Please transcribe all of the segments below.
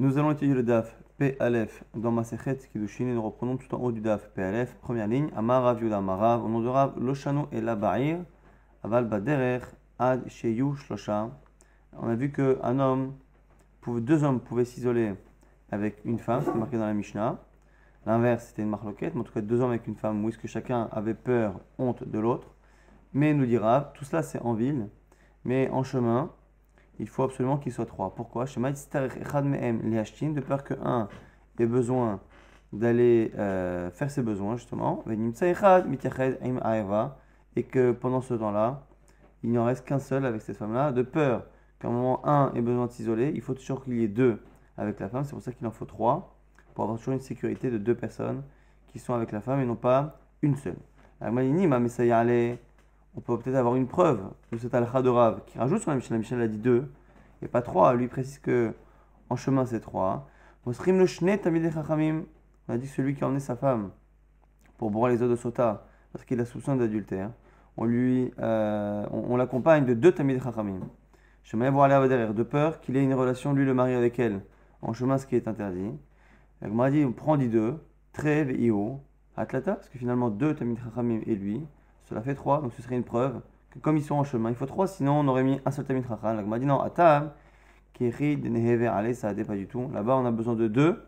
Nous allons étudier le DAF P Aleph dans Masechet Kiddushin et nous reprenons tout en haut du DAF P Aleph, première ligne, Amar Rav Yuda Marav, au nom de Rav, et Labair, Aval Baderer, Ad Sheyu Shlosha. On a vu qu'un homme, deux hommes pouvaient s'isoler avec une femme, c'était marqué dans la Mishnah. L'inverse, c'était une marloquette, mais en tout cas deux hommes avec une femme, où est-ce que chacun avait peur, honte de l'autre? Mais nous dit Rav, tout cela c'est en ville, mais en chemin, il faut absolument qu'il soit trois. Pourquoi? De peur que un ait besoin d'aller euh, faire ses besoins, justement, et que pendant ce temps-là, il n'y en reste qu'un seul avec cette femme-là, de peur qu'à un moment un ait besoin de s'isoler, il faut toujours qu'il y ait deux avec la femme, c'est pour ça qu'il en faut trois, pour avoir toujours une sécurité de deux personnes qui sont avec la femme et non pas une seule. mais ça y allait on peut peut-être avoir une preuve de cet al de Rav qui rajoute sur la Mishnah. La Mishnah a dit deux et pas trois. Lui précise que en chemin c'est trois. On a dit que celui qui a emmené sa femme pour boire les eaux de Sota parce qu'il a soupçon d'adultère, on lui, euh, on, l'accompagne de deux Tamid Chachamim. J'aimerais voir aller derrière, de peur qu'il ait une relation, lui le mari avec elle, en chemin, ce qui est interdit. La dit, on prend dit deux, Trev et Atlata, parce que finalement deux Tamid Chachamim et lui, cela fait trois, donc ce serait une preuve que comme ils sont en chemin, il faut trois, sinon on aurait mis un seul tamid chacham. La dit non, atam, nehever ça pas du tout. Là-bas, on a besoin de deux,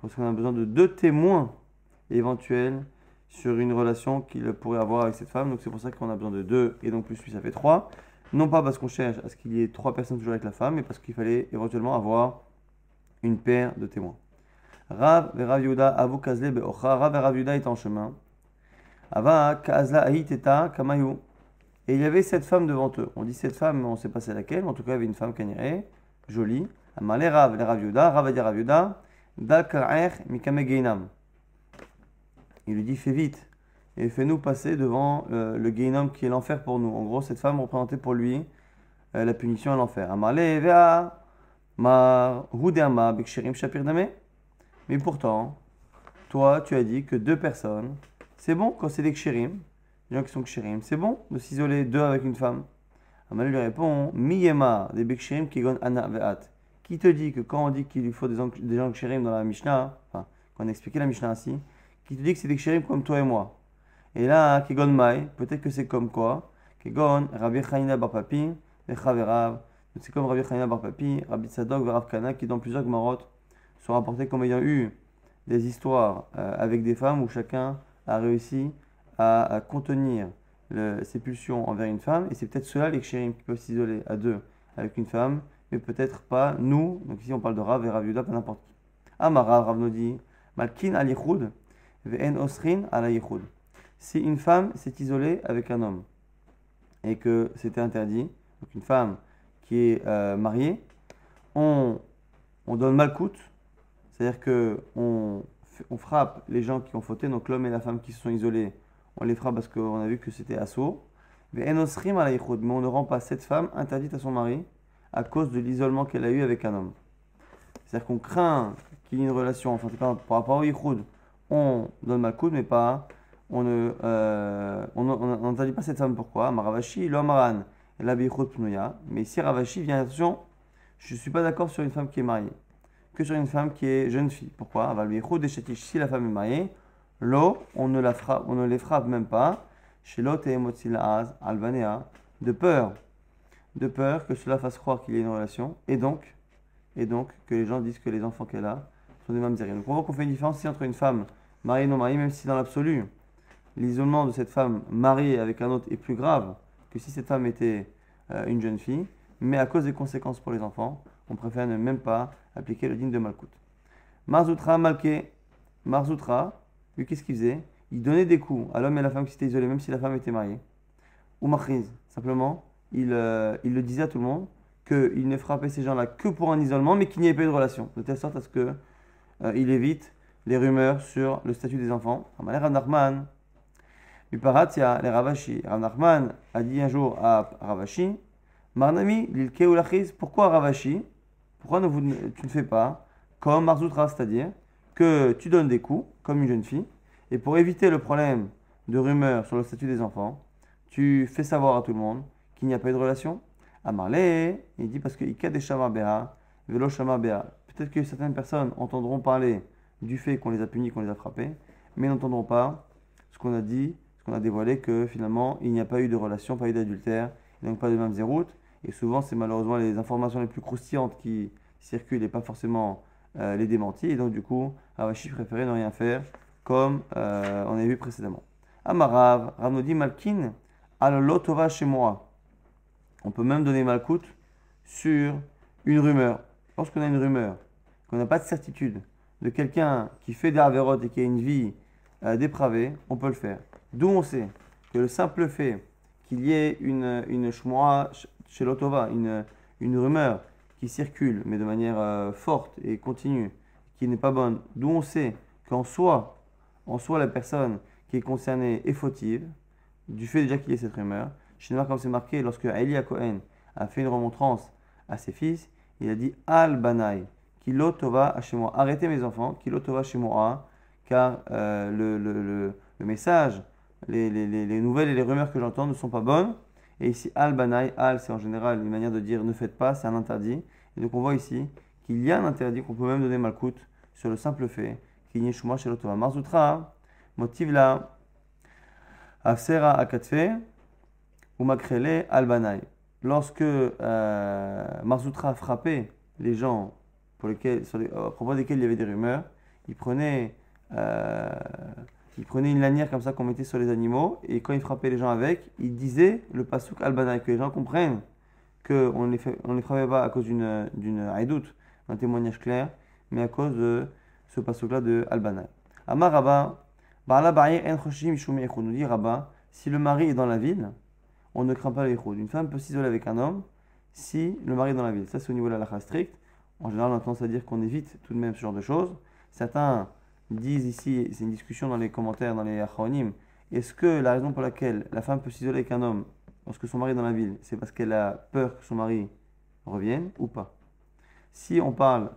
parce qu'on a besoin de deux témoins éventuels sur une relation qu'il pourrait avoir avec cette femme. Donc c'est pour ça qu'on a besoin de deux, et donc plus lui, ça fait trois. Non pas parce qu'on cherche à ce qu'il y ait trois personnes toujours avec la femme, mais parce qu'il fallait éventuellement avoir une paire de témoins. Rav et Rav Be'ocha, Rav et Rav est en chemin. Ava Kamayu. Et il y avait cette femme devant eux. On dit cette femme, on ne sait pas c'est laquelle, en tout cas il y avait une femme canirée, jolie. Amale Rav, Rav Raviuda, Mikame Geinam. Il lui dit fais vite et fais-nous passer devant euh, le Geinam qui est l'enfer pour nous. En gros, cette femme représentait pour lui euh, la punition à l'enfer. Amale Vea, Ma Hudeama, Bekshirim Shapir. Mais pourtant, toi, tu as dit que deux personnes c'est bon quand c'est des kshirim, les gens qui sont kshirim, c'est bon de s'isoler deux avec une femme? Amal lui répond Miyema, des bekshirim qui ana ve'at. Qui te dit que quand on dit qu'il lui faut des, des gens kshirim dans la Mishnah, enfin, quand on a expliqué la Mishnah ainsi, qui te dit que c'est des kshirim comme toi et moi? Et là, Kegon Mai, peut-être que c'est comme quoi Kegon, Rabbi Chanina Bar Papi, Chaverav, c'est comme Rabbi Chanina Bar Papi, Rabbi Tzadok, Varav Kana, qui dans plusieurs Gmarot sont rapportés comme ayant eu des histoires euh, avec des femmes où chacun a réussi à, contenir ses pulsions envers une femme, et c'est peut-être cela les qui peuvent s'isoler à deux avec une femme, mais peut-être pas nous. Donc ici on parle de Rav et Rav Yuda, pas n'importe qui. Amara, Rav nous dit Malkin al ve'en osrin al Si une femme s'est isolée avec un homme et que c'était interdit, donc une femme qui est euh, mariée, on, on donne malcoute, c'est-à-dire que on on frappe les gens qui ont fauté, donc l'homme et la femme qui se sont isolés, on les frappe parce qu'on a vu que c'était assaut. Mais on ne rend pas cette femme interdite à son mari à cause de l'isolement qu'elle a eu avec un homme. C'est-à-dire qu'on craint qu'il y ait une relation, enfin, par rapport au yichud, on donne mal coup, mais pas, on ne, euh, on n'interdit pas cette femme. Pourquoi? Maravashi, l'homme la pnuya. Mais si Ravashi vient, attention, je ne suis pas d'accord sur une femme qui est mariée que sur une femme qui est jeune fille. Pourquoi? Si la femme est mariée, l'eau, on ne la frappe, on ne les frappe même pas. Chez l'autre et albanea, de peur, de peur que cela fasse croire qu'il y a une relation, et donc, et donc que les gens disent que les enfants qu'elle a sont des mamzerim. Donc on voit qu'on fait une différence entre une femme mariée et non mariée, même si dans l'absolu, l'isolement de cette femme mariée avec un autre est plus grave que si cette femme était euh, une jeune fille, mais à cause des conséquences pour les enfants, on préfère ne même pas appliquer le digne de Malkout. Marzoutra, Malké, Marzoutra, lui qu'est-ce qu'il faisait Il donnait des coups à l'homme et à la femme qui s'étaient isolés, même si la femme était mariée. Ou Machriz, simplement, il, euh, il, le disait à tout le monde qu'il ne frappait ces gens-là que pour un isolement, mais qu'il n'y ait pas de relation, de telle sorte à ce qu'il euh, il évite les rumeurs sur le statut des enfants. Rav Nachman, les Ravashi. A dit un jour à Ravashi, Marnami, l'ilke ou pourquoi Ravashi pourquoi tu ne fais pas comme Marzoutra, c'est-à-dire que tu donnes des coups, comme une jeune fille, et pour éviter le problème de rumeurs sur le statut des enfants, tu fais savoir à tout le monde qu'il n'y a pas eu de relation? Amarle, il dit parce que des Shama Beha, Velo. Peut-être que certaines personnes entendront parler du fait qu'on les a punis, qu'on les a frappés, mais n'entendront pas ce qu'on a dit, ce qu'on a dévoilé, que finalement, il n'y a pas eu de relation, pas eu d'adultère, donc pas de même. Et souvent, c'est malheureusement les informations les plus croustillantes qui circulent et pas forcément euh, les démentis. Et donc, du coup, Ravashi préférait ne rien faire, comme euh, on avait vu précédemment. Amarav, Rav nous dit Malkin, alolotova chez moi. On peut même donner Malkout sur une rumeur. Lorsqu'on a une rumeur, qu'on n'a pas de certitude de quelqu'un qui fait des avérotes et qui a une vie euh, dépravée, on peut le faire. D'où on sait que le simple fait qu'il y ait une, une l'Otova, une, une rumeur qui circule, mais de manière euh, forte et continue, qui n'est pas bonne, d'où on sait qu'en soi, en soi, la personne qui est concernée est fautive, du fait déjà qu'il y ait cette rumeur. Chez nous, comme c'est marqué, lorsque Elia Cohen a fait une remontrance à ses fils, il a dit Al Banai, Kilo Tova chez moi. Arrêtez mes enfants, Kilo Tova chez moi, car euh, le, le, le, message, les, les, les, nouvelles et les rumeurs que j'entends ne sont pas bonnes. Et ici, Al Banai, Al, c'est en général une manière de dire ne faites pas, c'est un interdit. Et donc on voit ici qu'il y a un interdit qu'on peut même donner malcoute sur le simple fait qu'il y ait Shuma chez l'Otova. Marzoutra, motive là, Afsera Akatfe, ou Makrele Al Banai lorsque euh, Marzoutra frappait les gens pour lesquels, à propos desquels il y avait des rumeurs, il prenait, euh, il prenait une lanière comme ça qu'on mettait sur les animaux, et quand il frappait les gens avec, il disait le pasouk al que les gens comprennent qu'on ne les, on les frappait pas à cause d'une, d'une haïdoute, un témoignage clair, mais à cause de ce pasouk-là de al-banai. Amar Rabba, nous dit Rabba, si le mari est dans la ville, on ne craint pas les Une femme peut s'isoler avec un homme si le mari est dans la ville. Ça, c'est au niveau de la lacha stricte. En général, on a tendance à dire qu'on évite tout de même ce genre de choses. Certains disent ici, c'est une discussion dans les commentaires, dans les acronymes, est-ce que la raison pour laquelle la femme peut s'isoler avec un homme lorsque son mari est dans la ville, c'est parce qu'elle a peur que son mari revienne ou pas? Si on parle,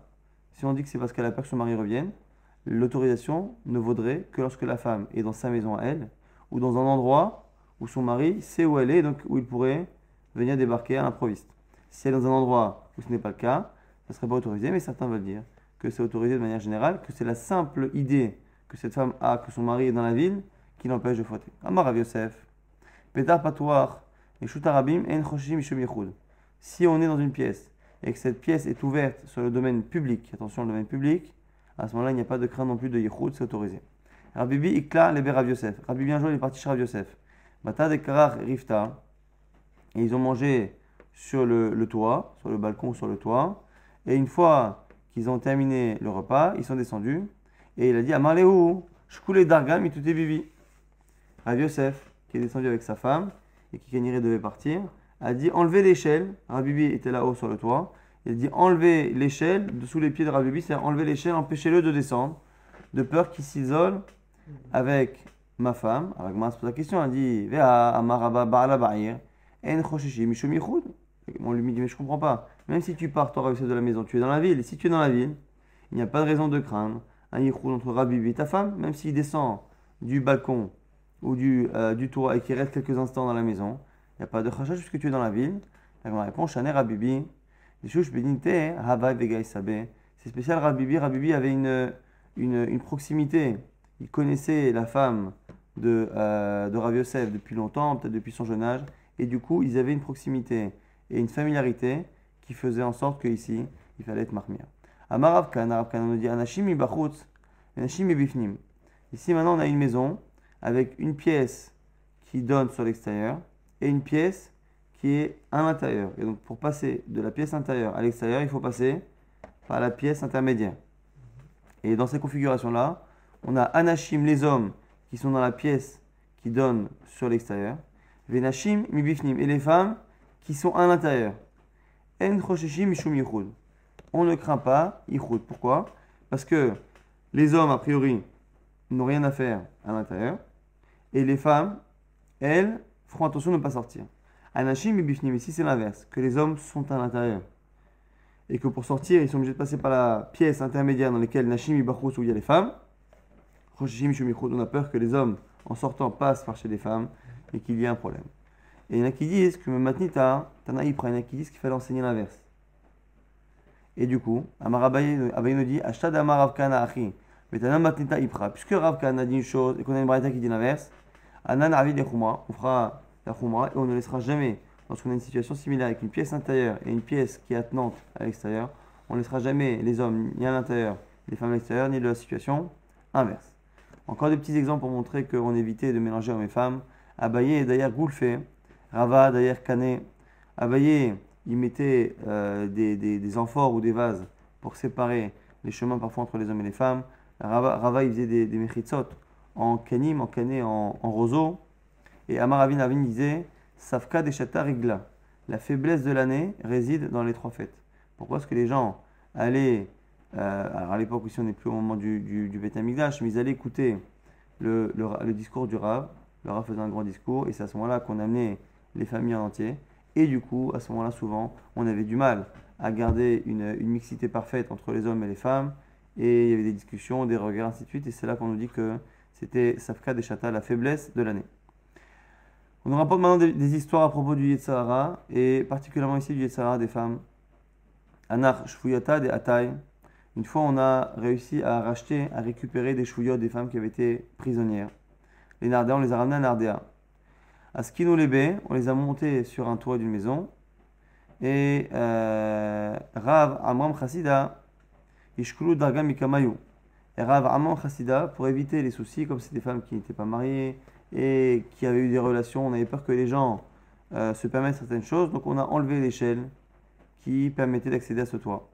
si on dit que c'est parce qu'elle a peur que son mari revienne, l'autorisation ne vaudrait que lorsque la femme est dans sa maison à elle ou dans un endroit où son mari sait où elle est, donc où il pourrait venir débarquer à l'improviste. Si elle est dans un endroit où ce n'est pas le cas, ça ne serait pas autorisé, mais certains veulent dire que c'est autorisé de manière générale, que c'est la simple idée que cette femme a que son mari est dans la ville qui l'empêche de fauter. Amar Rav Yosef, Petar Patoir, et Shutarabim, En Choshim Si on est dans une pièce et que cette pièce est ouverte sur le domaine public, attention, le domaine public, à ce moment-là, il n'y a pas de crainte non plus de Yehoud, c'est autorisé. Rabibi Ikla, Lebe Rav Yosef. Rabbi bien joué, il est parti chez Rav Yosef. Bata de Karar Rifta. Et ils ont mangé sur le, toit, sur le balcon sur le toit. Et une fois qu'ils ont terminé le repas, ils sont descendus. Et il a dit Amarlehu, Shkule Dargan, Mitute Bibi. Rav Yosef, qui est descendu avec sa femme et qui Keniré devait partir, a dit enlevez l'échelle. Rabibi était là-haut sur le toit. Il a dit enlevez l'échelle dessous les pieds de Rabibi, c'est-à-dire enlevez l'échelle, empêchez-le de descendre, de peur qu'il s'isole avec ma femme, avec moi, pose la question, elle dit Vea amaraba ba'ala en choshishi. On lui dit Mais je comprends pas. Même si tu pars, toi, de la maison, tu es dans la ville. Et si tu es dans la ville, il n'y a pas de raison de craindre un yichud entre Rabbi et ta femme, même s'il descend du balcon ou du, euh, du toit et qu'il reste quelques instants dans la maison, il n'y a pas de chachach puisque tu es dans la ville. La réponse Shaner Rabibi, c'est spécial Rabibi. Avait une, une, une proximité. Il connaissait la femme de, euh, de Yosef depuis longtemps, peut-être depuis son jeune âge, et du coup, ils avaient une proximité et une familiarité qui faisait en sorte qu'ici, il fallait être marmir. Amarav on nous dit Anashim ibachutz, Anashim ibifnim. Ici, maintenant, on a une maison avec une pièce qui donne sur l'extérieur et une pièce qui est à l'intérieur. Et donc, pour passer de la pièce intérieure à l'extérieur, il faut passer par la pièce intermédiaire. Et dans ces configurations-là, on a Anashim, les hommes, qui sont dans la pièce qui donne sur l'extérieur. Venashim mibifnim. Et les femmes qui sont à l'intérieur. On ne craint pas yichud. Pourquoi? Parce que les hommes, a priori, n'ont rien à faire à l'intérieur. Et les femmes, elles, feront attention de ne pas sortir. Anashim mibifnim. Ici, c'est l'inverse. Que les hommes sont à l'intérieur. Et que pour sortir, ils sont obligés de passer par la pièce intermédiaire dans laquelle Nashim Ibachus, où il y a les femmes on a peur que les hommes, en sortant, passent par chez les femmes et qu'il y ait un problème. Et il y en a qui disent que Matnita, Tanaï il y en a qui disent qu'il fallait enseigner l'inverse. Et du coup, Amar Abaye Abaye nous dit Ashtad Amar Rav Kana Achi, Betanam Matnita Ipra. Puisque Rav Kana dit une chose et qu'on a une braïta qui dit l'inverse, Anan Avi de Khumra, on fera la Khumra et on ne laissera jamais, lorsqu'on a une situation similaire avec une pièce intérieure et une pièce qui est attenante à l'extérieur, on ne laissera jamais les hommes ni à l'intérieur, les femmes à l'extérieur, ni de la situation inverse. Encore des petits exemples pour montrer qu'on évitait de mélanger hommes et femmes. Abaye et d'ailleurs Goulfé, Rava d'ailleurs Kané. Abaye, il mettait euh, des, des, amphores ou des vases pour séparer les chemins parfois entre les hommes et les femmes. Rava, il faisait des, des en kanim, en cané, en, roseau. Et Amaravin Avin disait Safka des rigla. La faiblesse de l'année réside dans les trois fêtes. Pourquoi est-ce que les gens allaient, euh, alors à l'époque aussi on n'est plus au moment du, du, du Beth Amikdash, mais ils allaient écouter le, le, le, discours du Rav. Le Rav faisait un grand discours et c'est à ce moment-là qu'on amenait les familles en entier. Et du coup, à ce moment-là, souvent, on avait du mal à garder une, une, mixité parfaite entre les hommes et les femmes. Et il y avait des discussions, des regards, ainsi de suite. Et c'est là qu'on nous dit que c'était Safka des Chata, la faiblesse de l'année. On nous rapporte maintenant des, des, histoires à propos du Yetzahara, et particulièrement ici du Yetzahara des femmes. Anar Shfuyata des Ataï. Une fois, on a réussi à racheter, à récupérer des Shfuyot des femmes qui avaient été prisonnières. Les Nardéas, on les a ramenés à Nardéa. À Skino les on les a montés sur un toit d'une maison. Et euh, Rav Amram Chassida, Ishkulu Darga Mikamayu. Et Rav Amram Chassida, pour éviter les soucis, comme c'est des femmes qui n'étaient pas mariées et qui avaient eu des relations, on avait peur que les gens euh, se permettent certaines choses, donc on a enlevé l'échelle qui permettait d'accéder à ce toit.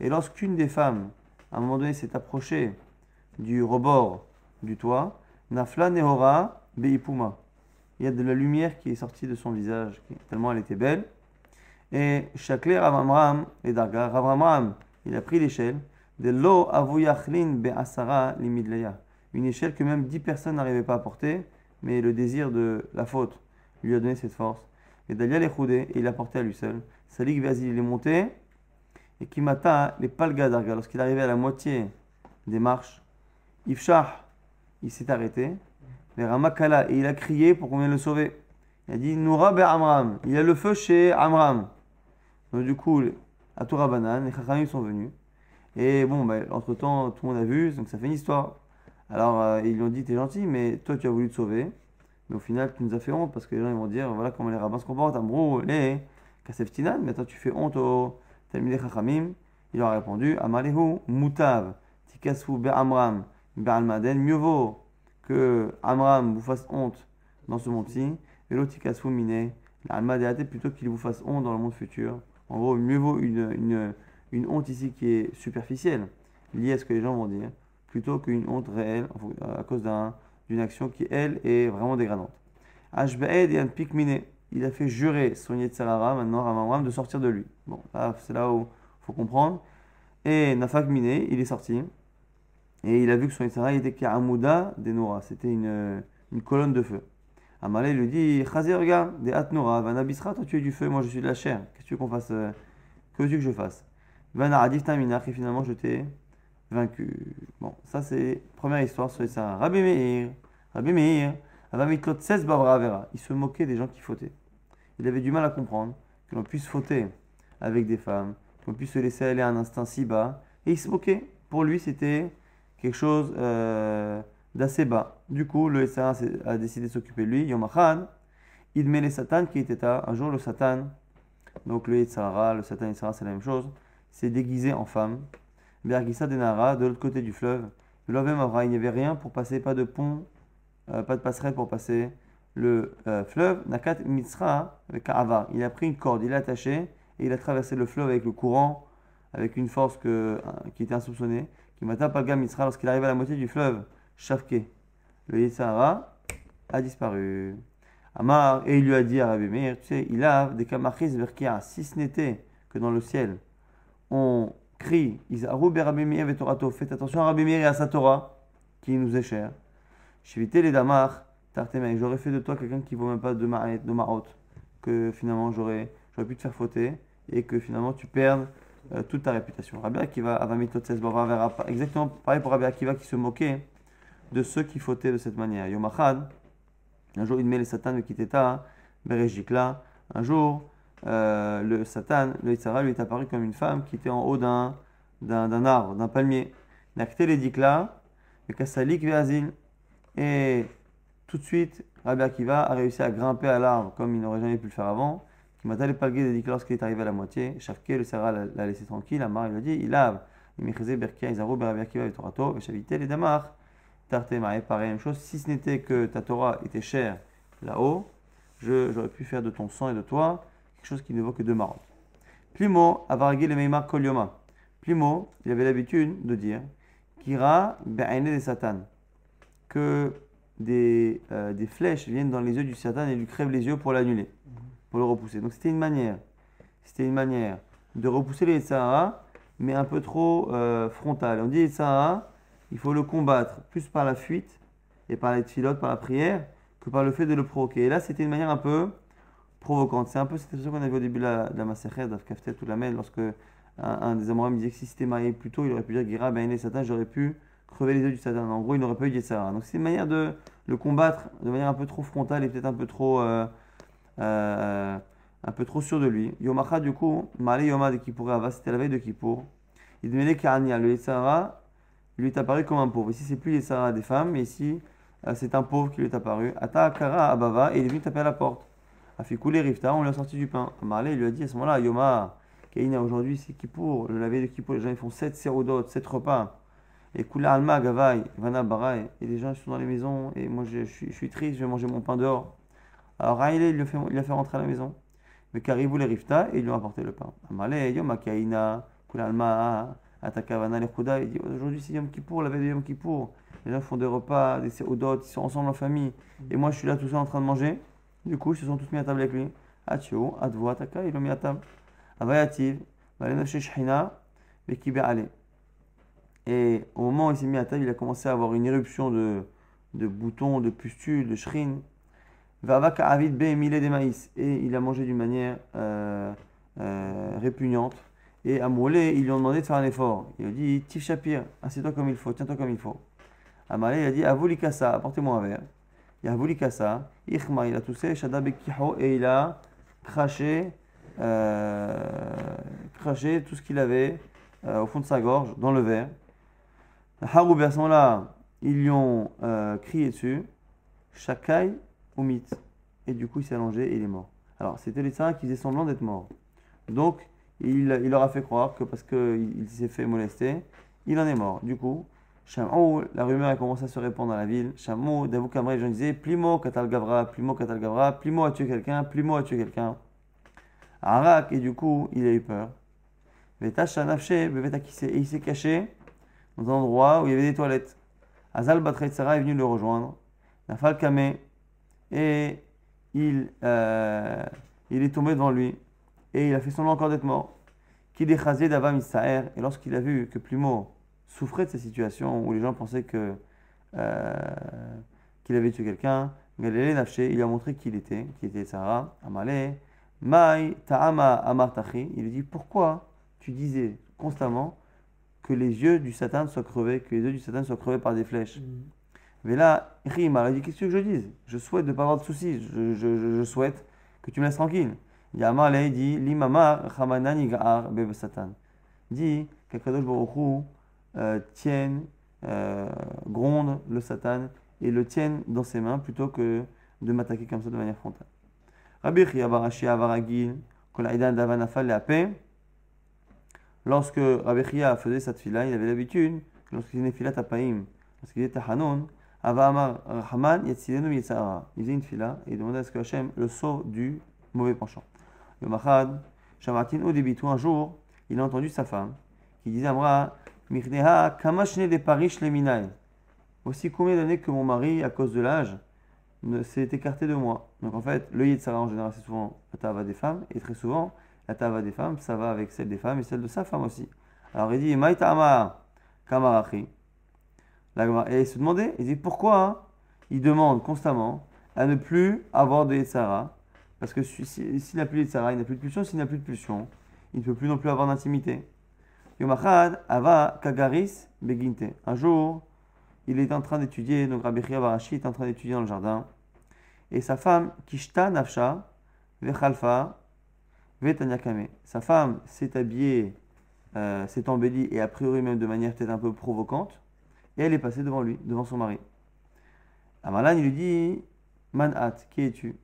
Et lorsqu'une des femmes, à un moment donné, s'est approchée du rebord du toit, Nafla Nehora Beipuma. Il y a de la lumière qui est sortie de son visage, tellement elle était belle. Et Shakler Avamram et Darga, Ravamram, il a pris l'échelle de Lo Avuyachlin Be'asara Limidleya. Une échelle que même dix personnes n'arrivaient pas à porter, mais le désir de la faute lui a donné cette force. Et Dalia et il l'a porté à lui seul. Salik Vazil, il est monté. Et Kimata, les palga d'Arga, lorsqu'il arrivait à la moitié des marches, Ifshah, il s'est arrêté. Les Ramakala, et il a crié pour qu'on vienne le sauver. Il a dit Noura be Amram, il y a le feu chez Amram. Donc, du coup, à Tourabanan, les Chachamim sont venus. Et bon, bah, entre temps, tout le monde a vu, donc ça fait une histoire. Alors, euh, ils lui ont dit T'es gentil, mais toi, tu as voulu te sauver. Mais au final, tu nous as fait honte parce que les gens ils vont dire voilà comment les rabbins se comportent. Ambrou, les Kaseftinan, mais toi tu fais honte au Talmidei Chachamim. Il leur a répondu Amalehu, Mutav, Tikasfu Be'amram, Be'almaden. Mieux vaut que Amram vous fasse honte dans ce monde-ci, et l'autre Tikasfu Mine, l'Almadeate, plutôt qu'il vous fasse honte dans le monde futur. En gros, mieux vaut une, une, une honte ici qui est superficielle, liée à ce que les gens vont dire, plutôt qu'une honte réelle à cause d'un d'une action qui, elle, est vraiment dégradante. Ashbaed et il a fait jurer son Yetzerara, maintenant Ramamram, de sortir de lui. Bon, c'est là où il faut comprendre. Et Nafak Mine, il est sorti. Et il a vu que son Yetzerara était Ka'amouda des Nora. C'était une, une colonne de feu. Amalé lui dit Chazé, regarde, des Atnora, Vanabisra, toi tu es du feu, moi je suis de la chair. Qu'est-ce que tu veux qu'on fasse euh, Que veux-tu que je fasse? Vanaradif Taminach, et finalement je t'ai vaincu. Bon, ça c'est première histoire sur les Rabbi Meir, Rabbi Meir, il se moquait des gens qui fautaient. Il avait du mal à comprendre que l'on puisse fauter avec des femmes, qu'on puisse se laisser aller à un instinct si bas, et il se moquait. Pour lui, c'était quelque chose euh, d'assez bas. Du coup, le SRA a décidé de s'occuper de lui. Yom il met les Satan qui était un jour le Satan. Donc le Yetzara, le Satan Yetzara, c'est la même chose. C'est déguisé en femme. Bergissa Denara, de l'autre côté du fleuve. Le il n'y avait rien pour passer, pas de pont, euh, pas de passerelle pour passer le euh, fleuve. Nakat Mitzra avec Avar. Il a pris une corde, il l'a attaché et il a traversé le fleuve avec le courant, avec une force que, qui était insoupçonnée. M'a tapé Mitzra lorsqu'il arrive à la moitié du fleuve, Shafke. Le Yitzhara a disparu. Amar, et il lui a dit à Rabbi Meir, tu sais, il a des kamachis verkia, si ce n'était que dans le ciel, on crie, faites attention à Rabbi Meir et à sa Torah, qui nous est chère. Shivite les damar, tartemei, j'aurais fait de toi quelqu'un qui ne vaut même pas de ma, de que finalement j'aurais, j'aurais pu te faire fauter, et que finalement tu perdes euh, toute ta réputation. Rabbi Akiva, Avamitotzes verra exactement pareil pour Rabbi Akiva qui se moquait de ceux qui fautaient de cette manière. Yomachad, un jour il met les satanes de Kiteta, Berejikla, un jour, euh, le Satan, le Yitzhara, lui est apparu comme une femme qui était en haut d'un, d'un, arbre, d'un palmier. Nakté les dikla, le Kassalik Veazil. Et tout de suite, Rabbi Akiva a réussi à grimper à l'arbre comme il n'aurait jamais pu le faire avant. Qui m'a le palgué des lorsqu'il est arrivé à la moitié. Le Sarah l'a laissé tranquille. Amar, il lui a dit Il lave. Il m'a Berkia, et Torato, les Damar. Maï, pareil, même chose. Si ce n'était que ta Torah était chère là-haut, j'aurais pu faire de ton sang et de toi quelque chose qui ne vaut que deux marottes. Plimo, avaragi le meimar kolyoma. Plimo, il avait l'habitude de dire Kira be'aine des satan. Que des, euh, des, flèches viennent dans les yeux du Satan et lui crèvent les yeux pour l'annuler, pour le repousser. Donc c'était une manière, c'était une manière de repousser les Sahara, mais un peu trop euh, frontale. On dit Sahara, il faut le combattre plus par la fuite et par les par la prière, que par le fait de le provoquer. Et là, c'était une manière un peu provocante. C'est un peu cette chose qu'on avait au début de la, de la Masechet, d'Afkaftet ou la lorsque un, des Amorim disait que si c'était marié plus tôt, il aurait pu dire Gira, ben Satan, j'aurais pu crever les yeux du Satan. En gros, il n'aurait pas eu ça. Donc c'est une manière de le combattre de manière un peu trop frontale et peut-être un peu trop euh, euh, un peu trop sûr de lui. Yomacha, du coup, Malé Yoma de Kippour Ava, c'était la veille de Kippour. Il demandait Karnia, le Yetzara, lui est apparu comme un pauvre. Ici, c'est plus Yetzara des femmes, mais ici, euh, c'est un pauvre qui lui est apparu. Ata Kara Abava, et il est venu taper à la porte. Afikou Rifta, on lui a sorti du pain. Il lui a dit à ce moment-là, Yoma, Kaina, aujourd'hui c'est Kippour, le lavé de Kippour, les gens ils font 7 sérodotes, 7 repas. Et Kula Alma Gavai, Vana Barai, et les gens sont dans les maisons, et moi je, je, suis, triste, je vais manger mon pain dehors. Alors Raïle, il, il a fait rentrer à la maison. Mais Karibou les Rifta, et ils lui ont apporté le pain. Amalé, Yoma Kaina, Kula Alma, Atakavana Lekuda, il dit aujourd'hui c'est Yom Kippour, la veille de Yom Kippour. Les gens font des repas, des sérodotes, ils sont ensemble en famille. Et moi je suis là tout seul en train de manger. Du coup, ils se sont tous mis à table avec lui. Advo, Ataka, ils l'ont mis à table. Avayativ, Et au moment où il s'est mis à table, il a commencé à avoir une éruption de, de boutons, de pustules, de shrines. Vavaka Avid Be des maïs. Et il a mangé d'une manière euh, euh, répugnante. Et à Moulé, ils lui ont demandé de faire un effort. Il a dit Tif Shapir, assieds-toi comme il faut, tiens-toi comme il faut. Amalé, il a dit Avolikasa, apportez-moi un verre. A Avolikasa, Ichma, il a toussé, Shadabekiho, et il a craché euh, cracher tout ce qu'il avait au fond de sa gorge dans le verre. Haroub, à ce moment-là, ils lui ont crié dessus, Shakai Et du coup, il s'est allongé et il est mort. Alors, c'était les saints qui faisaient semblant d'être mort. Donc, il, leur a fait croire que parce qu'il s'est fait molester, il en est mort. Du coup, la rumeur a commencé à se répandre dans la ville. Chamou, Davou les gens disaient Plimo, Katal Gavra, Plimo, Katal Gavra, Plimo a tué quelqu'un, Plimo a tué quelqu'un. Arak, et du coup, il a eu peur. Et il s'est caché dans un endroit où il y avait des toilettes. Azal Batretsara est venu le rejoindre. Nafal Kame, et il, euh, il est tombé devant lui. Et il a fait semblant encore d'être mort. Qui déchazé d'Avam Issaer. Et lorsqu'il a vu que Plumeau souffrait de cette situation où les gens pensaient euh, qu'il avait tué quelqu'un, il a montré qui il était, qui était Sarah, Amalé. Mai ta'ama amartachi. Il lui dit Pourquoi tu disais constamment que les yeux du Satan soient crevés, que les yeux du Satan soient crevés par des flèches? Mais là, il m'a dit Qu'est-ce que je dise? Je souhaite de ne pas avoir de soucis. Je, souhaite que tu me laisses tranquille. Yama il dit Limama Ramanani Ga'ar Satan. Dit qu'Akadosh Baruchou euh, tienne, euh, gronde le Satan et le tienne dans ses mains plutôt que de m'attaquer comme ça de manière frontale. Rabbi Barashi Avaragil, Davanafal paix. Lorsque Rabbi faisait cette fila, il avait l'habitude, lorsqu'il faisait filat tapaim, lorsqu'il était Hanon, Avamar Rahman Yetzilenu Yetzara. Il faisait une fila et il demandait à ce que Hachem le sauve du mauvais penchant. Le Mahad, Shamatin au début, un jour, il a entendu sa femme qui disait Amra, Mirneha Kamashne de Paris Leminai. Voici combien d'années que mon mari, à cause de l'âge, s'est écarté de moi. Donc en fait, le Yitzhara en général, c'est souvent la tava des femmes, et très souvent, la tava des femmes, ça va avec celle des femmes et celle de sa femme aussi. Alors il dit, Maïtama Kamarachi. Et il se demandait, il dit, pourquoi il demande constamment à ne plus avoir de Yitzhara Parce que s'il n'a plus de Yitzhara, il n'a plus de pulsion, s'il n'a plus de pulsion, il ne peut plus non plus avoir d'intimité. Ava Kagaris Beginte. Un jour, il est en train d'étudier, donc Rabbi Chia Barashi est en train d'étudier dans le jardin et sa femme Kishta Nafsha, Vechalfa, Vetanyakame. Sa femme s'est habillée, euh, s'est embellie et a priori même de manière peut-être un peu provocante. Et elle est passée devant lui, devant son mari. Amalan, lui dit Manat, qui es-tu?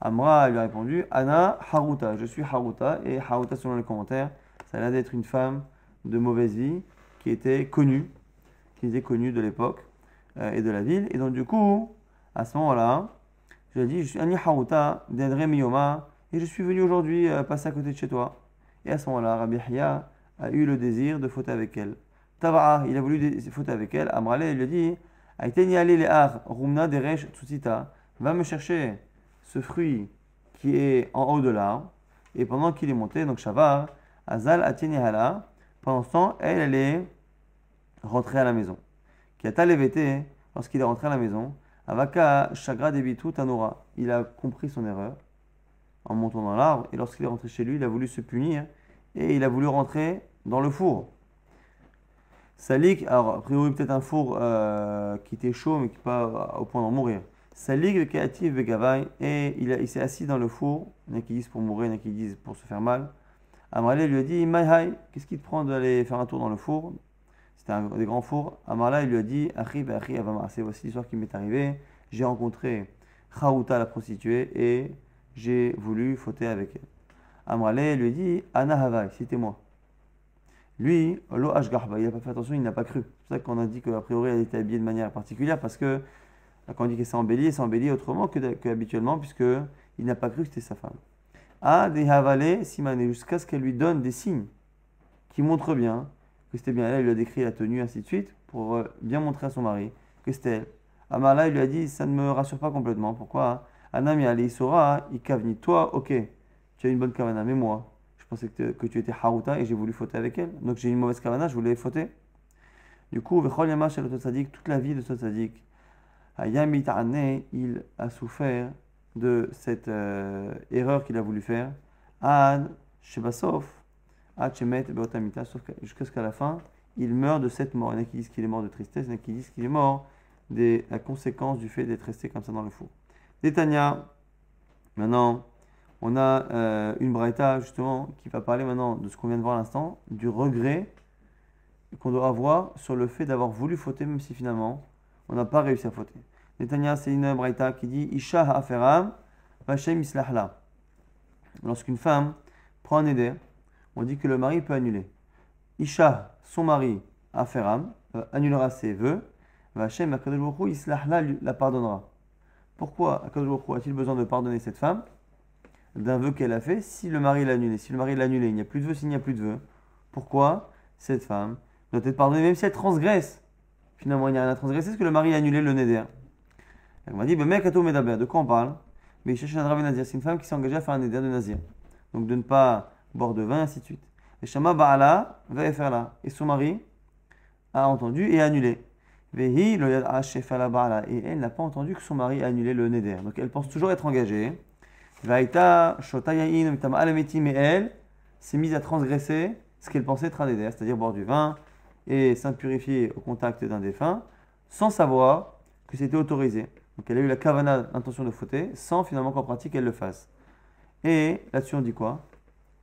Amra lui a répondu Anna Haruta, je suis Haruta. Et Haruta, selon les commentaires, ça a l'air d'être une femme de mauvaise vie qui était connue, qui était connue de l'époque euh, et de la ville. Et donc, du coup, à ce moment-là, je lui ai dit Je suis Anni Haruta, d'Edre Miyoma, et je suis venu aujourd'hui euh, passer à côté de chez toi. Et à ce moment-là, Rabbi a eu le désir de fauter avec elle. Tava'a, il a voulu fauter avec elle. Amrale, il lui a dit Aïteni le ar, rumna deresh tsutsita, va me chercher ce fruit qui est en haut de l'arbre. Et pendant qu'il est monté, donc Shavar, Azal Atieni hala, pendant ce temps, elle, elle est rentrée à la maison. Qui a talévété, lorsqu'il est rentré à la maison, Avaka Shagra Debitu Tanora, il a compris son erreur en montant dans l'arbre. Et lorsqu'il est rentré chez lui, il a voulu se punir et il a voulu rentrer dans le four. Salik, alors a priori peut-être un four euh, qui était chaud mais qui n'est pas au point d'en mourir. Salik Keativ Begavai, et il, il s'est assis dans le four. Il y en a qui disent pour mourir, il y en a qui disent pour se faire mal. Amarlé lui a dit Maïhai, qu'est-ce qui te prend d'aller faire un tour dans le four? C'était un des grands fours. Amarla il lui a dit Achib Achi C'est voici l'histoire qui m'est arrivée. J'ai rencontré Khaouta la prostituée et j'ai voulu fauter avec elle. Amrale lui a dit Anna Havai, c'était moi. Lui, Lo il n'a pas fait attention, il n'a pas cru. C'est pour ça qu'on a dit qu'a priori elle était habillée de manière particulière parce que quand on dit qu'elle s'est embellie, elle s'est embellie autrement que, que habituellement puisqu'il n'a pas cru que c'était sa femme. A des Havale, Simane, jusqu'à ce qu'elle lui donne des signes qui montrent bien que c'était bien elle, elle lui a décrit la tenue, ainsi de suite, pour euh, bien montrer à son mari que c'était elle. Amala, il lui a dit Ça ne me rassure pas complètement. Pourquoi? Anami Ali Sora, Ikavni, toi, ok, tu as une bonne kavana, mais moi, pensais que, tu étais Haruta et j'ai voulu fauter avec elle. Donc j'ai une mauvaise kavana, je voulais fauter. Du coup, toute la vie de Totsadik, il a souffert de cette euh, erreur qu'il a voulu faire. Jusqu'à ce qu'à la fin, il meurt de cette mort. Il y en a qui disent qu'il est mort de tristesse, il y en a qui disent qu'il est mort de la conséquence du fait d'être resté comme ça dans le four. Détania, maintenant, on a euh, une braïta justement qui va parler maintenant de ce qu'on vient de voir à l'instant, du regret qu'on doit avoir sur le fait d'avoir voulu fauter, même si finalement on n'a pas réussi à fauter. Netanya, c'est une braïta qui dit Isha ha'aferam, Vashem islahla. Lorsqu'une femme prend un éder, on dit que le mari peut annuler. Isha, son mari, aferam, euh, annulera ses vœux. Vashem, Akadosh islahla, la pardonnera. Pourquoi a-t-il besoin de pardonner cette femme? D'un vœu qu'elle a fait si le mari l'a annulé Si le mari l'a il n'y a plus de vœu, s'il n'y a plus de vœu, pourquoi cette femme doit être pardonnée même si elle transgresse? Finalement, il n'y a rien à transgresser, parce que le mari a annulé le neder. Elle m'a dit, de quoi on parle? Mais cherche un nazir, c'est une femme qui s'est engagée à faire un neder de nazir. Donc de ne pas boire de vin, ainsi de suite. Et Shama Ba'ala va faire là. Et son mari a entendu et a annulé. Et elle n'a pas entendu que son mari a annulé le neder. Donc elle pense toujours être engagée. S'est mise à transgresser ce qu'elle pensait être un neder, c'est-à-dire boire du vin et s'impurifier au contact d'un défunt, sans savoir que c'était autorisé. Donc elle a eu la kavana, l'intention de fauter, sans finalement qu'en pratique elle le fasse. Et là-dessus on dit quoi?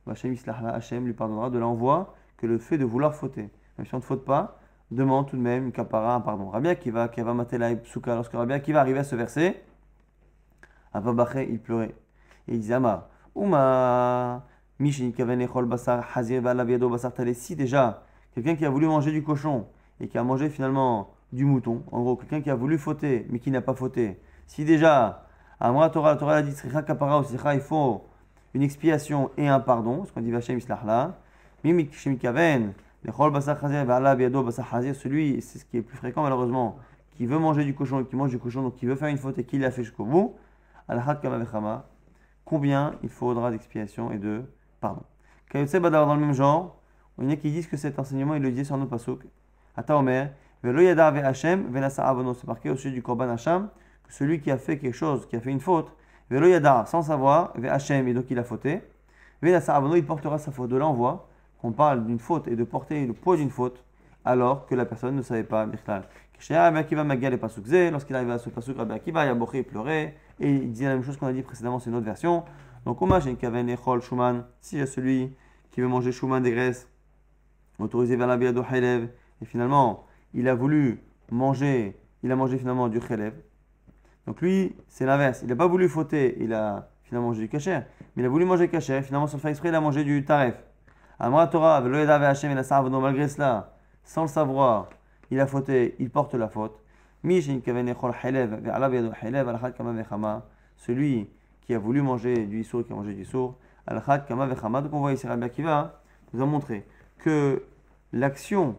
Hachem lui pardonnera de l'envoi que le fait de vouloir fauter. Même si on ne faute pas, demande tout de même une kapara, un pardon. Rabbi Akiva, qui va mater la psuka, lorsque Rabbi Akiva arrivait à ce verset, Baché, il pleurait. Et il disait Amar, Ouma, basar, hazir, basar, Si déjà, quelqu'un qui a voulu manger du cochon et qui a mangé finalement du mouton, en gros, quelqu'un qui a voulu fauter mais qui n'a pas fauté, si déjà, Amra Torah, la Torah dit, kapara il faut une expiation et un pardon, ce qu'on dit Vachem Islahla, Mimik Shemikaven, celui, c'est ce qui est plus fréquent malheureusement, qui veut manger du cochon et qui mange du cochon, donc qui veut faire une faute et qui l'a fait jusqu'au bout, combien il faudra d'expiation et de pardon. dans le même genre, en a qui disent que cet enseignement, il le dit sur notre pasuk. Ata Omer, Velo Yada Hashem, Venasa Avono, c'est marqué au sujet du Korban Hacham, que celui qui a fait quelque chose, qui a fait une faute, Velo sans savoir, Ve Hashem, et donc il a fauté, Venasa Avono, il portera sa faute. De là, on voit qu'on parle d'une faute et de porter le poids d'une faute, alors que la personne ne savait pas, Birklal. Lorsqu'il arrive à ce pasuk, Rabbi Akiva, il a boché, il pleurait, et il disait la même chose qu'on a dit précédemment, c'est une autre version. Donc, Omash Kaven Echol Shuman, s'il y a celui qui veut manger Shuman des graisses, autorisé vers la Biado Halev, et finalement, il a voulu manger, il a mangé finalement du Khelev. Donc lui, c'est l'inverse. Il n'a pas voulu fauter, il a finalement mangé du kasher, mais il a voulu manger kasher, et finalement, sans le faire exprès, il a mangé du taref. Amra Torah, malgré cela, sans le savoir, il a fauté, il porte la faute. Celui qui a voulu manger du issour, qui a mangé du issour, donc on voit ici Rabbi Akiva nous a montré que l'action,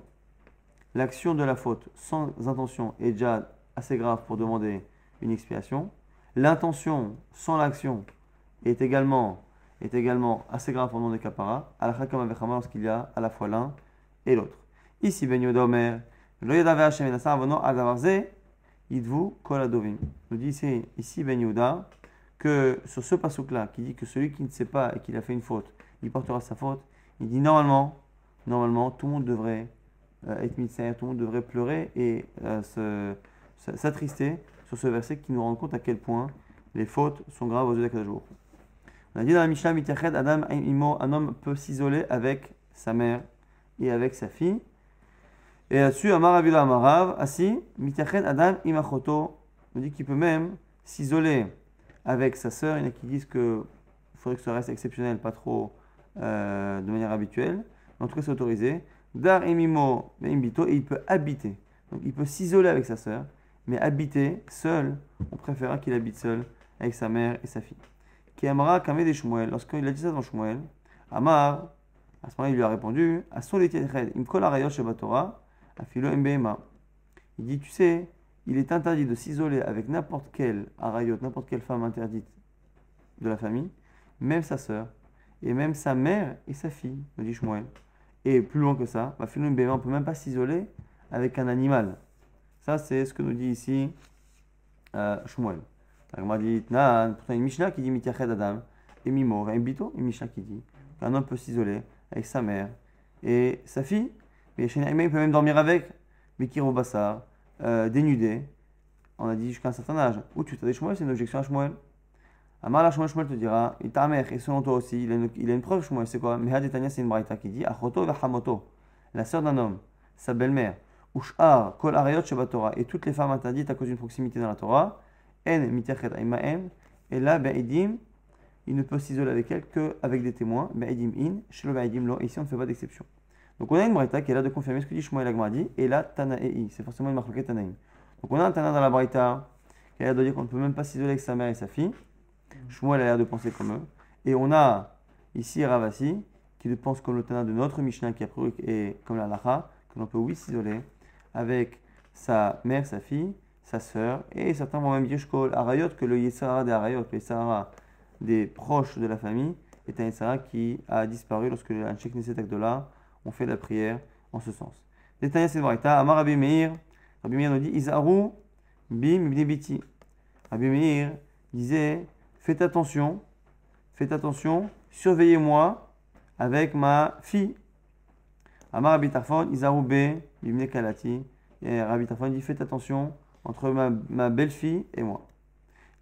l'action de la faute sans intention est déjà assez grave pour demander une expiation. L'intention sans l'action est également, est également assez grave pour demander kapara. lorsqu'il y a à la fois l'un et l'autre. Ici, Ben Yoda Omer, Lo Avono Adavarze, Yidvu Koladovim. Nous dit ici, Ben Yoda, que sur ce pasouk-là, qui dit que celui qui ne sait pas et qui a fait une faute, il portera sa faute, il dit normalement, normalement, tout le monde devrait euh, être médecin, tout le monde devrait pleurer et euh, s'attrister sur ce verset qui nous rend compte à quel point les fautes sont graves aux yeux jour. On a dit dans la Mishnah, Adam, un homme peut s'isoler avec sa mère et avec sa fille. Et là-dessus, Amar Amarav, assis, Mitached Adam Imachoto, on dit qu'il peut même s'isoler avec sa sœur. Il y en a qui disent qu'il faudrait que ce reste exceptionnel, pas trop euh, de manière habituelle. En tout cas, c'est autorisé. Dar emimo imbito, et il peut habiter. Donc il peut s'isoler avec sa sœur, mais habiter seul, on préférera qu'il habite seul avec sa mère et sa fille. Qui amara kamé des Shmuel, lorsqu'il a dit ça devant Shmuel, Amar, à ce moment-là, il lui a répondu, à son im kol Torah, afilo Il dit, tu sais, il est interdit de s'isoler avec n'importe quelle arayot, n'importe quelle femme interdite de la famille, même sa sœur, et même sa mère et sa fille, me dit Shmuel. Et plus loin que ça, bah, on ne peut même pas s'isoler avec un animal. Ça, c'est ce que nous dit ici euh, Shmuel. dit, pourtant une Mishnah qui dit Mitiached Adam, et Mimo, un bito, une Mishnah qui dit qu'un homme peut s'isoler avec sa mère et sa fille. Mais il peut même dormir avec, Mikiro Bassar, euh, dénudé, on a dit jusqu'à un certain âge. Ou tu t'as des c'est une objection à Shmuel. Amar la Shmuel, Shmuel te dira, et ta et selon toi aussi, il a une, il a une preuve, Shmuel, c'est quoi? Mehad et c'est une braïta qui dit, Achoto Hamoto, la sœur d'un homme, sa belle-mère, Ushar, Kol Arayot Torah, et toutes les femmes interdites à cause d'une proximité dans la Torah, En Mitachet Aimaem, et là, Be'idim, il ne peut s'isoler avec elle qu'avec des témoins, Be'idim In, Shelo Lo, ici on ne fait pas d'exception. Donc on a une Braïta qui est là de confirmer ce que dit Shmuel Agmadi, et là Tanaei, c'est forcément une marque Tanaïm. Donc on a un Tana dans la Braïta qui a l'air de dire qu'on ne peut même pas s'isoler avec sa mère et sa fille. Shmuel a l'air de penser comme eux. Et on a ici Ravasi qui pense comme le Tana de notre Mishnah qui a pris et comme la Lacha, que l'on peut oui s'isoler avec sa mère, sa fille, sa sœur, et certains vont même dire Arayot que le Yesara des Arayot, le Yesara des proches de la famille, est un Yesara qui a disparu lorsque le Anshek Neset là on fait la prière en ce sens. Détaillé c'est Amar Rabbi Meir, Rabbi Meir nous dit Isaru bim biti. Rabbi Meir disait Faites attention, faites attention, surveillez-moi avec ma fille. Amar Rabbi Tarfon, Isaru be bimne kalati. Et Rabbi Tarfon dit Faites attention entre ma, ma belle-fille et moi.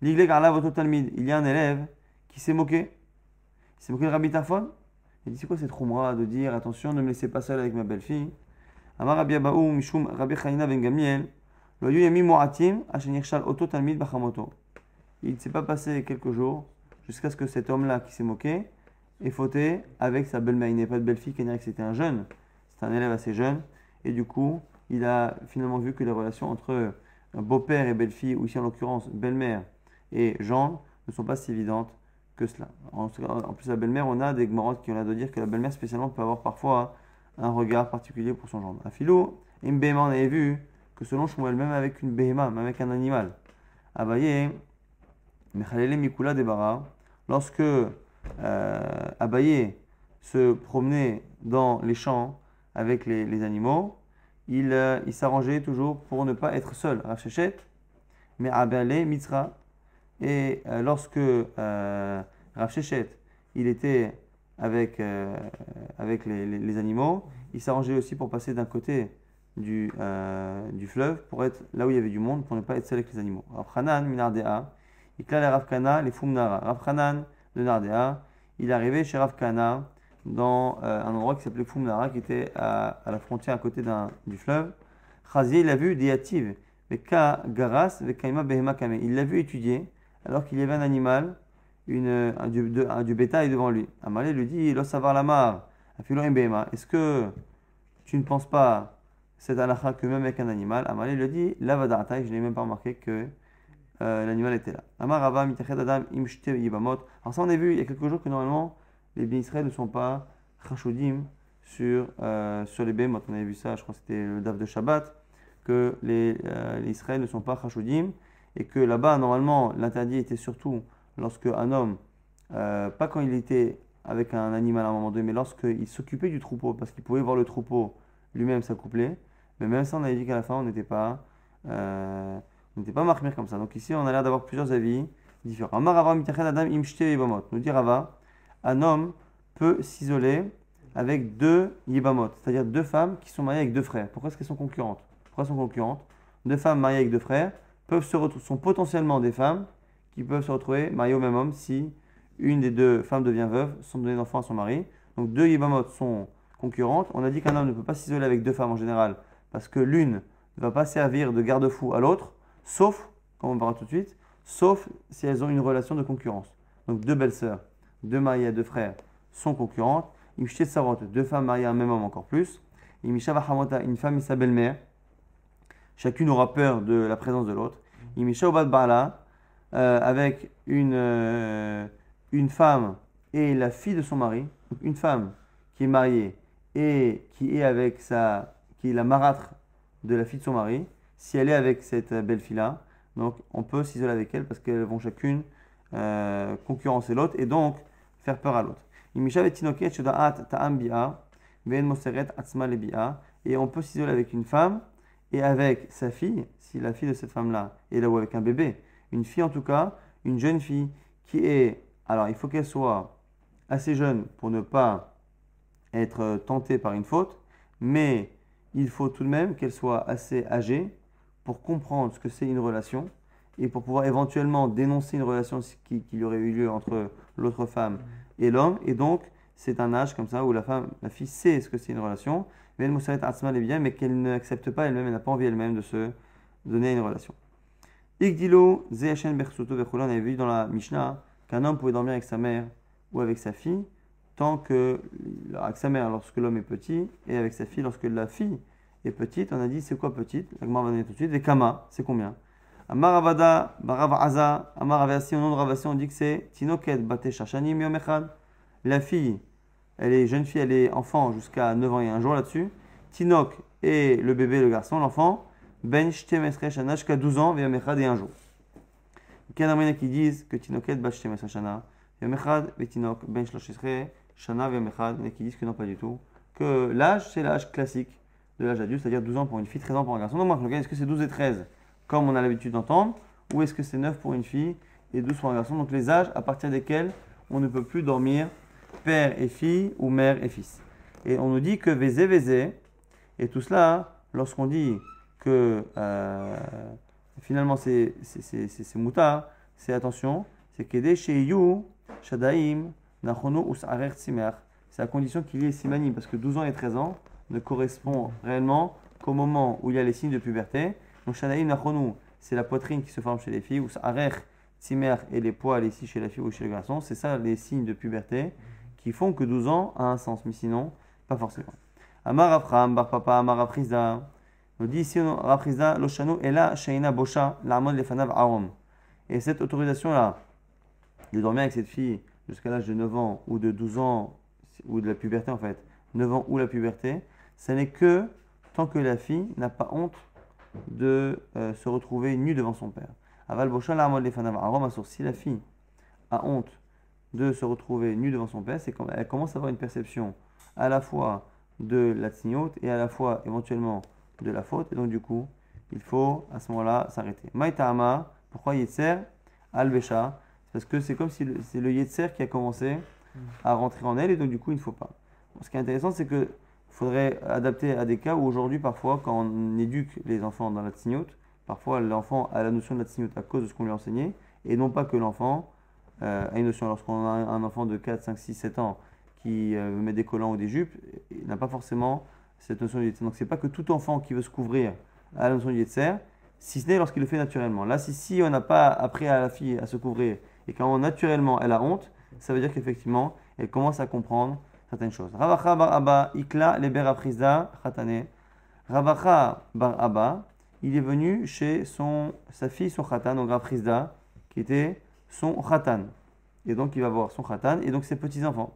L'igle garla votre talmid. Il y a un élève qui s'est moqué. Il s'est moqué de Rabbi Tarfon il dit c'est quoi cette roumra de dire attention, ne me laissez pas seul avec ma belle-fille? Amar Rabbi Abaou Mishum Rabbi Ben Gamiel Yami Bachamoto. Il ne s'est pas passé quelques jours jusqu'à ce que cet homme-là qui s'est moqué ait fauté avec sa belle-mère. Il n'est pas de belle-fille, que c'était un jeune, c'est un élève assez jeune. Et du coup, il a finalement vu que les relations entre beau-père et belle-fille, ou ici en l'occurrence belle-mère et Jean, ne sont pas si évidentes que cela. En, plus, la belle-mère, on a des gmarottes qui ont l'air de dire que la belle-mère, spécialement, peut avoir parfois un regard particulier pour son gendre. À philo, une béhéma, on avait vu que selon Shmuel, même avec une béhéma, même avec un animal, Abaye, Mechalele Mikula Debara, lorsque euh, Abaye se promenait dans les champs avec les, animaux, il, euh, il s'arrangeait toujours pour ne pas être seul. Rachechet, mais Abale Mitra, et euh, lorsque euh, Rav Shechet, il était avec, euh, avec les, animaux, il s'arrangeait aussi pour passer d'un côté du, euh, du fleuve pour être là où il y avait du monde, pour ne pas être seul avec les animaux. Rav Hanan, Minardea, il les Rav Kana, les Fumnara. Rav Hanan de Nardea. Il arrivé chez Rav Kana, dans un endroit qui s'appelait Fumnara, qui était à, à la frontière à côté du fleuve. Chazier, il a vu. Il l'a vu étudier, alors qu'il y avait un animal, un, du, de- un- bétail devant lui. Amalé lui dit, Lo savar la mar, afilo em behema. Est-ce que tu ne penses pas cette halakha que même avec un animal? Amalé lui dit, la vadarata, je n'ai même pas remarqué que euh, l'animal était là. Amar adam, yibamot. Alors ça, on a vu il y a quelques jours que normalement, les bénis ne sont pas chachoudim sur, euh, sur les bémots. On avait vu ça, je crois que c'était le daf de Shabbat, que les, euh, les Israël ne sont pas chachoudim et que là-bas, normalement, l'interdit était surtout lorsque un homme, euh, pas quand il était avec un animal à un moment donné, mais lorsqu'il s'occupait du troupeau, parce qu'il pouvait voir le troupeau lui-même s'accoupler. Mais même ça, on avait dit qu'à la fin, on n'était pas, euh, pas marqué comme ça. Donc ici, on a l'air d'avoir plusieurs avis différents. Nous dit Rava, un homme peut s'isoler avec deux yibamot, c'est-à-dire deux femmes qui sont mariées avec deux frères. Pourquoi est-ce qu'elles sont concurrentes? Pourquoi sont concurrentes? Deux femmes mariées avec deux frères peuvent se sont potentiellement des femmes qui peuvent se retrouver mariées au même homme si une des deux femmes devient veuve sans donner d'enfant à son mari. Donc deux yibamot sont concurrentes. On a dit qu'un homme ne peut pas s'isoler avec deux femmes en général parce que l'une ne va pas servir de garde-fou à l'autre, sauf, comme on verra tout de suite, sauf si elles ont une relation de concurrence. Donc deux belles sœurs, deux mariées deux frères sont concurrentes. Imshte Sarot, deux femmes mariées à un même homme encore plus. Imisha une femme et sa belle-mère. Chacune aura peur de la présence de l'autre. Imisha Obad Bala, avec une, euh, une femme et la fille de son mari. Une femme qui est mariée et qui est avec sa, qui est la marâtre de la fille de son mari. Si elle est avec cette belle fille-là, donc on peut s'isoler avec elle parce qu'elles vont chacune euh, concurrencer l'autre et donc faire peur à l'autre. Et on peut s'isoler avec une femme et avec sa fille, si la fille de cette femme-là est là ou avec un bébé. Une fille en tout cas, une jeune fille qui est. Alors il faut qu'elle soit assez jeune pour ne pas être euh, tentée par une faute, mais il faut tout de même qu'elle soit assez âgée pour comprendre ce que c'est une relation et pour pouvoir éventuellement dénoncer une relation qui, qui aurait eu lieu entre l'autre femme et l'homme. Et donc, c'est un âge comme ça où la femme, la fille sait ce que c'est une relation, mais qu'elle n'accepte pas elle-même, elle n'a pas envie elle-même de se donner une relation. Igdilo, Zehachen Bersuto on avait vu dans la Mishnah qu'un homme pouvait dormir avec sa mère ou avec sa fille, tant que, avec sa mère lorsque l'homme est petit, et avec sa fille lorsque la fille est petite. On a dit c'est quoi petite? La va donner tout de suite. Et Kama, c'est combien? Amaravada, Baravaza, Amaravasi, au nom de Ravasi, on dit que c'est Tinoket Bate Shashanim. La fille, elle est jeune fille, elle est enfant jusqu'à 9 ans et un jour là-dessus. Tinok et le bébé, le garçon, l'enfant, Ben Shana jusqu'à 12 ans, Yom Echad et un jour. Il y a qui disent que Tinoket Bat Shtemesre Shana, Yom Echad, Betinok, Ben Shloshesre Shana, Yom Echad, mais qui disent que non, pas du tout. Que l'âge, c'est l'âge classique de l'âge adulte, c'est-à-dire 12 ans pour une fille, 13 ans pour un garçon. Donc, est-ce que c'est 12 et 13 comme on a l'habitude d'entendre, ou est-ce que c'est 9 pour une fille et 12 pour un garçon? Donc les âges à partir desquels on ne peut plus dormir père et fille ou mère et fils. Et on nous dit que vézé, vézé, et tout cela, lorsqu'on dit que euh, finalement c'est mouta, c'est attention, c'est chez you, shadaim, nachono ou tsimer. C'est à condition qu'il y ait simanim, parce que 12 ans et 13 ans ne correspond réellement qu'au moment où il y a les signes de puberté. Donc, Shanaïm Nachonou, c'est la poitrine qui se forme chez les filles, ou Arer, Timer et les poils ici chez la fille ou chez le garçon. C'est ça les signes de puberté qui font que 12 ans a un sens, mais sinon, pas forcément. Amar Afram, Bar Papa, Amar Afriza. On dit ici, Afriza, Loshanu, et là, Shaina Bosha, l'Armon Lefanav Arom. Et cette autorisation-là, de dormir avec cette fille jusqu'à l'âge de 9 ans ou de 12 ans, ou de la puberté en fait, 9 ans ou la puberté, ce n'est que tant que la fille n'a pas honte de euh, se retrouver nue devant son père. Aval Boshan la les fanav. Aroma sur si la fille a honte de se retrouver nue devant son père, c'est quand elle commence à avoir une perception à la fois de la tignote et à la fois éventuellement de la faute. Et donc du coup, il faut à ce moment-là s'arrêter. Maïtama, pourquoi Yetzer Al-Besha? Parce que c'est comme si c'est le Yetzer qui a commencé à rentrer en elle et donc du coup il ne faut pas. Ce qui est intéressant, c'est que faudrait adapter à des cas où aujourd'hui, parfois, quand on éduque les enfants dans la tignote, parfois l'enfant a la notion de la tignote à cause de ce qu'on lui a enseigné, et non pas que l'enfant euh, a une notion. Lorsqu'on a un enfant de 4, 5, 6, 7 ans qui euh, met des collants ou des jupes, il n'a pas forcément cette notion du Yetzer. Donc c'est pas que tout enfant qui veut se couvrir a la notion du Yetzer, si ce n'est lorsqu'il le fait naturellement. Là, si, si on n'a pas appris à la fille à se couvrir et quand naturellement elle a honte, ça veut dire qu'effectivement elle commence à comprendre certaines choses. Ravacha bar Abba, Ikla leber aprizda chatane. Ravacha bar Abba, il est venu chez son, sa fille, son khatan, donc Raprizda, qui était son khatan. Et donc il va voir son khatan et donc ses petits-enfants.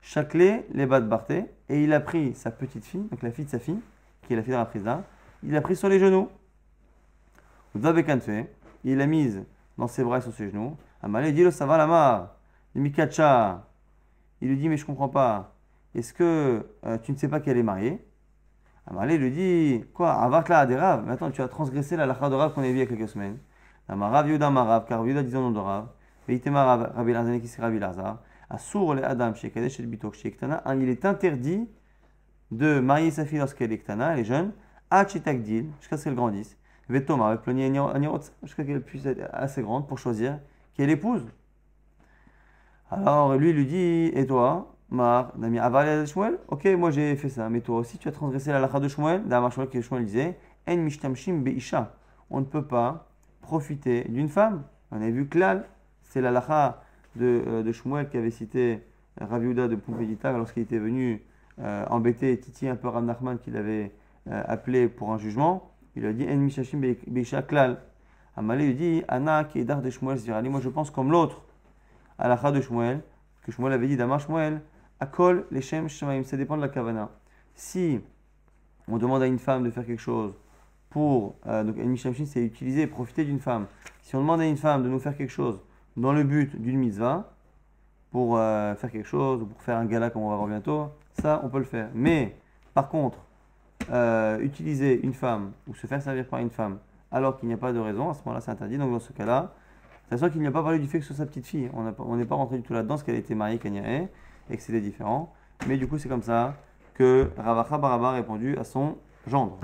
Chaclé les bas de Barthé, et il a pris sa petite fille, donc la fille de sa fille, qui est la fille de Raprizda, il l'a pris sur les genoux. Il l'a mise dans ses bras et sur ses genoux. Amalé dit ça va la mar. Il lui dit mais je comprends pas. Est-ce que euh, tu ne sais pas qu'elle est mariée? Amalé lui dit quoi Avakla des raves. Maintenant tu as transgressé la lacha de qu'on a vu il y a quelques semaines. Amarav Yuda Marav, car Yuda disant nom de rave. Veitema Rabbi Lazar qui Rabbi Lazar. Assour le Adam chez Kadesh et Bitok chez Ktana. Il est interdit de marier sa fille lorsqu'elle est Ktana, elle est jeune. Achitakdil, jusqu'à ce qu'elle grandisse. Vetoma, avec Ploni jusqu'à qu'elle puisse être assez grande pour choisir qui est l'épouse. Alors lui, il lui dit Et toi, Mar, Nami Aval Shmuel? Ok, moi j'ai fait ça, mais toi aussi tu as transgressé la lacha de Shmuel. D'Amar Shmuel, que Shmuel disait En mishtamshim be'isha. On ne peut pas profiter d'une femme. On a vu Klal, c'est la lacha de, euh, de Shmuel qui avait cité Raviuda de Pompédita lorsqu'il était venu euh, embêter Titi un peu Rav Nachman qu'il avait euh, appelé pour un jugement. Il a dit En mishtamshim be'isha Klal. Amalé lui dit Anna qui est de Shmuel Zirali. Moi je pense comme l'autre, la de Shmuel, que Shmuel avait dit Damar Shmuel, Akol Leshem Shemaim. Ça dépend de la kavana. Si on demande à une femme de faire quelque chose pour. Euh, donc, c'est utiliser, profiter d'une femme. Si on demande à une femme de nous faire quelque chose dans le but d'une mitzvah, pour euh, faire quelque chose, ou pour faire un gala comme on va voir bientôt, ça, on peut le faire. Mais, par contre, euh, utiliser une femme, ou se faire servir par une femme, alors qu'il n'y a pas de raison, à ce moment-là c'est interdit. Donc dans ce cas-là, sûr qu'il n'y a pas parlé du fait que ce soit sa petite fille. On n'est pas rentré du tout là-dedans, parce qu'elle était mariée Kanyae, et que c'était différent. Mais du coup c'est comme ça que Ravacha Baraba a répondu à son gendre.